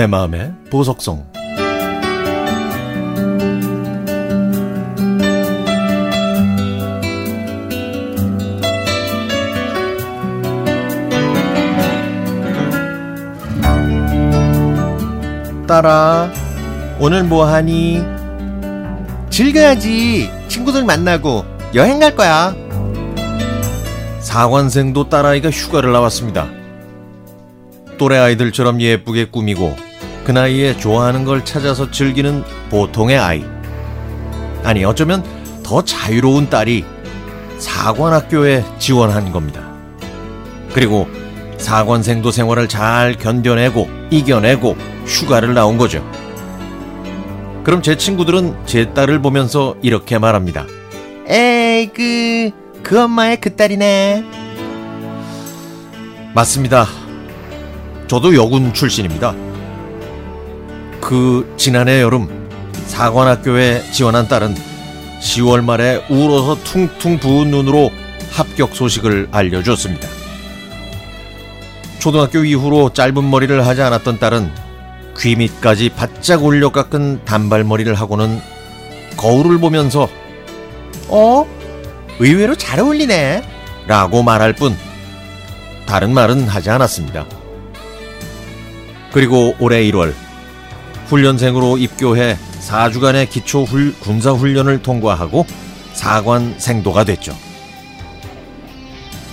내 마음의 보석성 딸아 오늘 뭐하니? 즐겨야지 친구들 만나고 여행 갈 거야 사관생도 딸아이가 휴가를 나왔습니다. 또래 아이들처럼 예쁘게 꾸미고 그 나이에 좋아하는 걸 찾아서 즐기는 보통의 아이. 아니, 어쩌면 더 자유로운 딸이 사관학교에 지원한 겁니다. 그리고 사관생도 생활을 잘 견뎌내고 이겨내고 휴가를 나온 거죠. 그럼 제 친구들은 제 딸을 보면서 이렇게 말합니다. 에이 그... 그 엄마의 그 딸이네 맞습니다. 저도 여군 출신입니다. 그 지난해 여름 사관학교에 지원한 딸은 10월 말에 울어서 퉁퉁 부은 눈으로 합격 소식을 알려줬습니다. 초등학교 이후로 짧은 머리를 하지 않았던 딸은 귀 밑까지 바짝 올려 깎은 단발머리를 하고는 거울을 보면서 어? 의외로 잘 어울리네 라고 말할 뿐 다른 말은 하지 않았습니다. 그리고 올해 1월 훈련생으로 입교해 4주간의 기초 훌, 군사 훈련을 통과하고 사관 생도가 됐죠.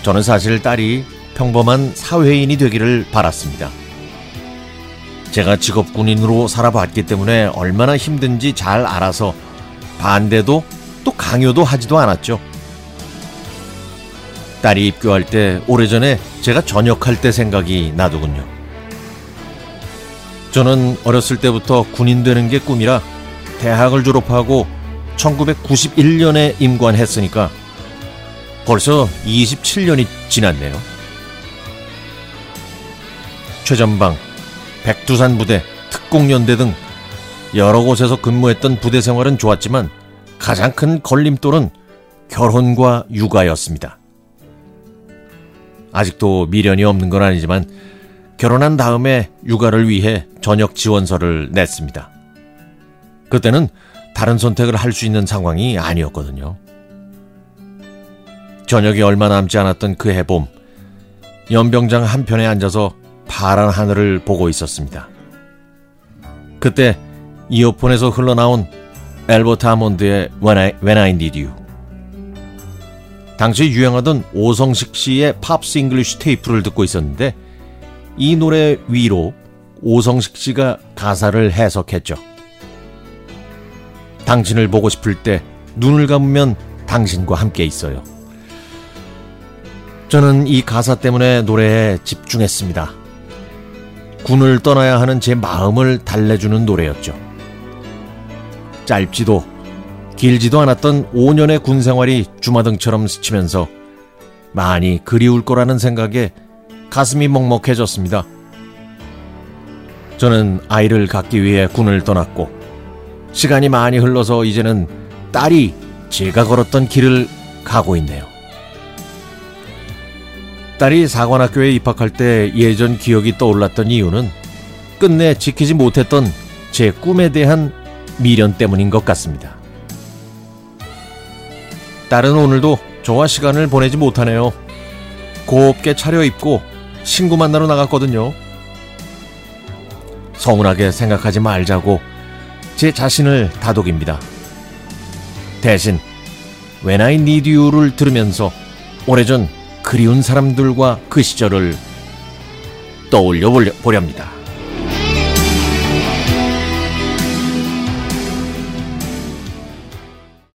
저는 사실 딸이 평범한 사회인이 되기를 바랐습니다. 제가 직업 군인으로 살아봤기 때문에 얼마나 힘든지 잘 알아서 반대도 또 강요도 하지도 않았죠. 딸이 입교할 때 오래전에 제가 전역할 때 생각이 나더군요. 저는 어렸을 때부터 군인 되는 게 꿈이라 대학을 졸업하고 1991년에 임관했으니까 벌써 27년이 지났네요. 최전방, 백두산 부대, 특공연대 등 여러 곳에서 근무했던 부대 생활은 좋았지만 가장 큰 걸림돌은 결혼과 육아였습니다. 아직도 미련이 없는 건 아니지만 결혼한 다음에 육아를 위해 전역 지원서를 냈습니다. 그때는 다른 선택을 할 수 있는 상황이 아니었거든요. 저녁이 얼마 남지 않았던 그 해봄, 연병장 한편에 앉아서 파란 하늘을 보고 있었습니다. 그때 이어폰에서 흘러나온 앨버트 해먼드의 When I, When I Need You. 당시 유행하던 오성식 씨의 Pops English 테이프를 듣고 있었는데 이 노래 위로 오성식 씨가 가사를 해석했죠. 당신을 보고 싶을 때 눈을 감으면 당신과 함께 있어요. 저는 이 가사 때문에 노래에 집중했습니다. 군을 떠나야 하는 제 마음을 달래주는 노래였죠. 짧지도 길지도 않았던 5년의 군 생활이 주마등처럼 스치면서 많이 그리울 거라는 생각에 가슴이 먹먹해졌습니다. 저는 아이를 갖기 위해 군을 떠났고 시간이 많이 흘러서 이제는 딸이 제가 걸었던 길을 가고 있네요. 딸이 사관학교에 입학할 때 예전 기억이 떠올랐던 이유는 끝내 지키지 못했던 제 꿈에 대한 미련 때문인 것 같습니다. 딸은 오늘도 저와 시간을 보내지 못하네요. 곱게 차려입고 친구 만나러 나갔거든요. 서운하게 생각하지 말자고 제 자신을 다독입니다. 대신 When I Need You를 들으면서 오래전 그리운 사람들과 그 시절을 떠올려 보렵니다.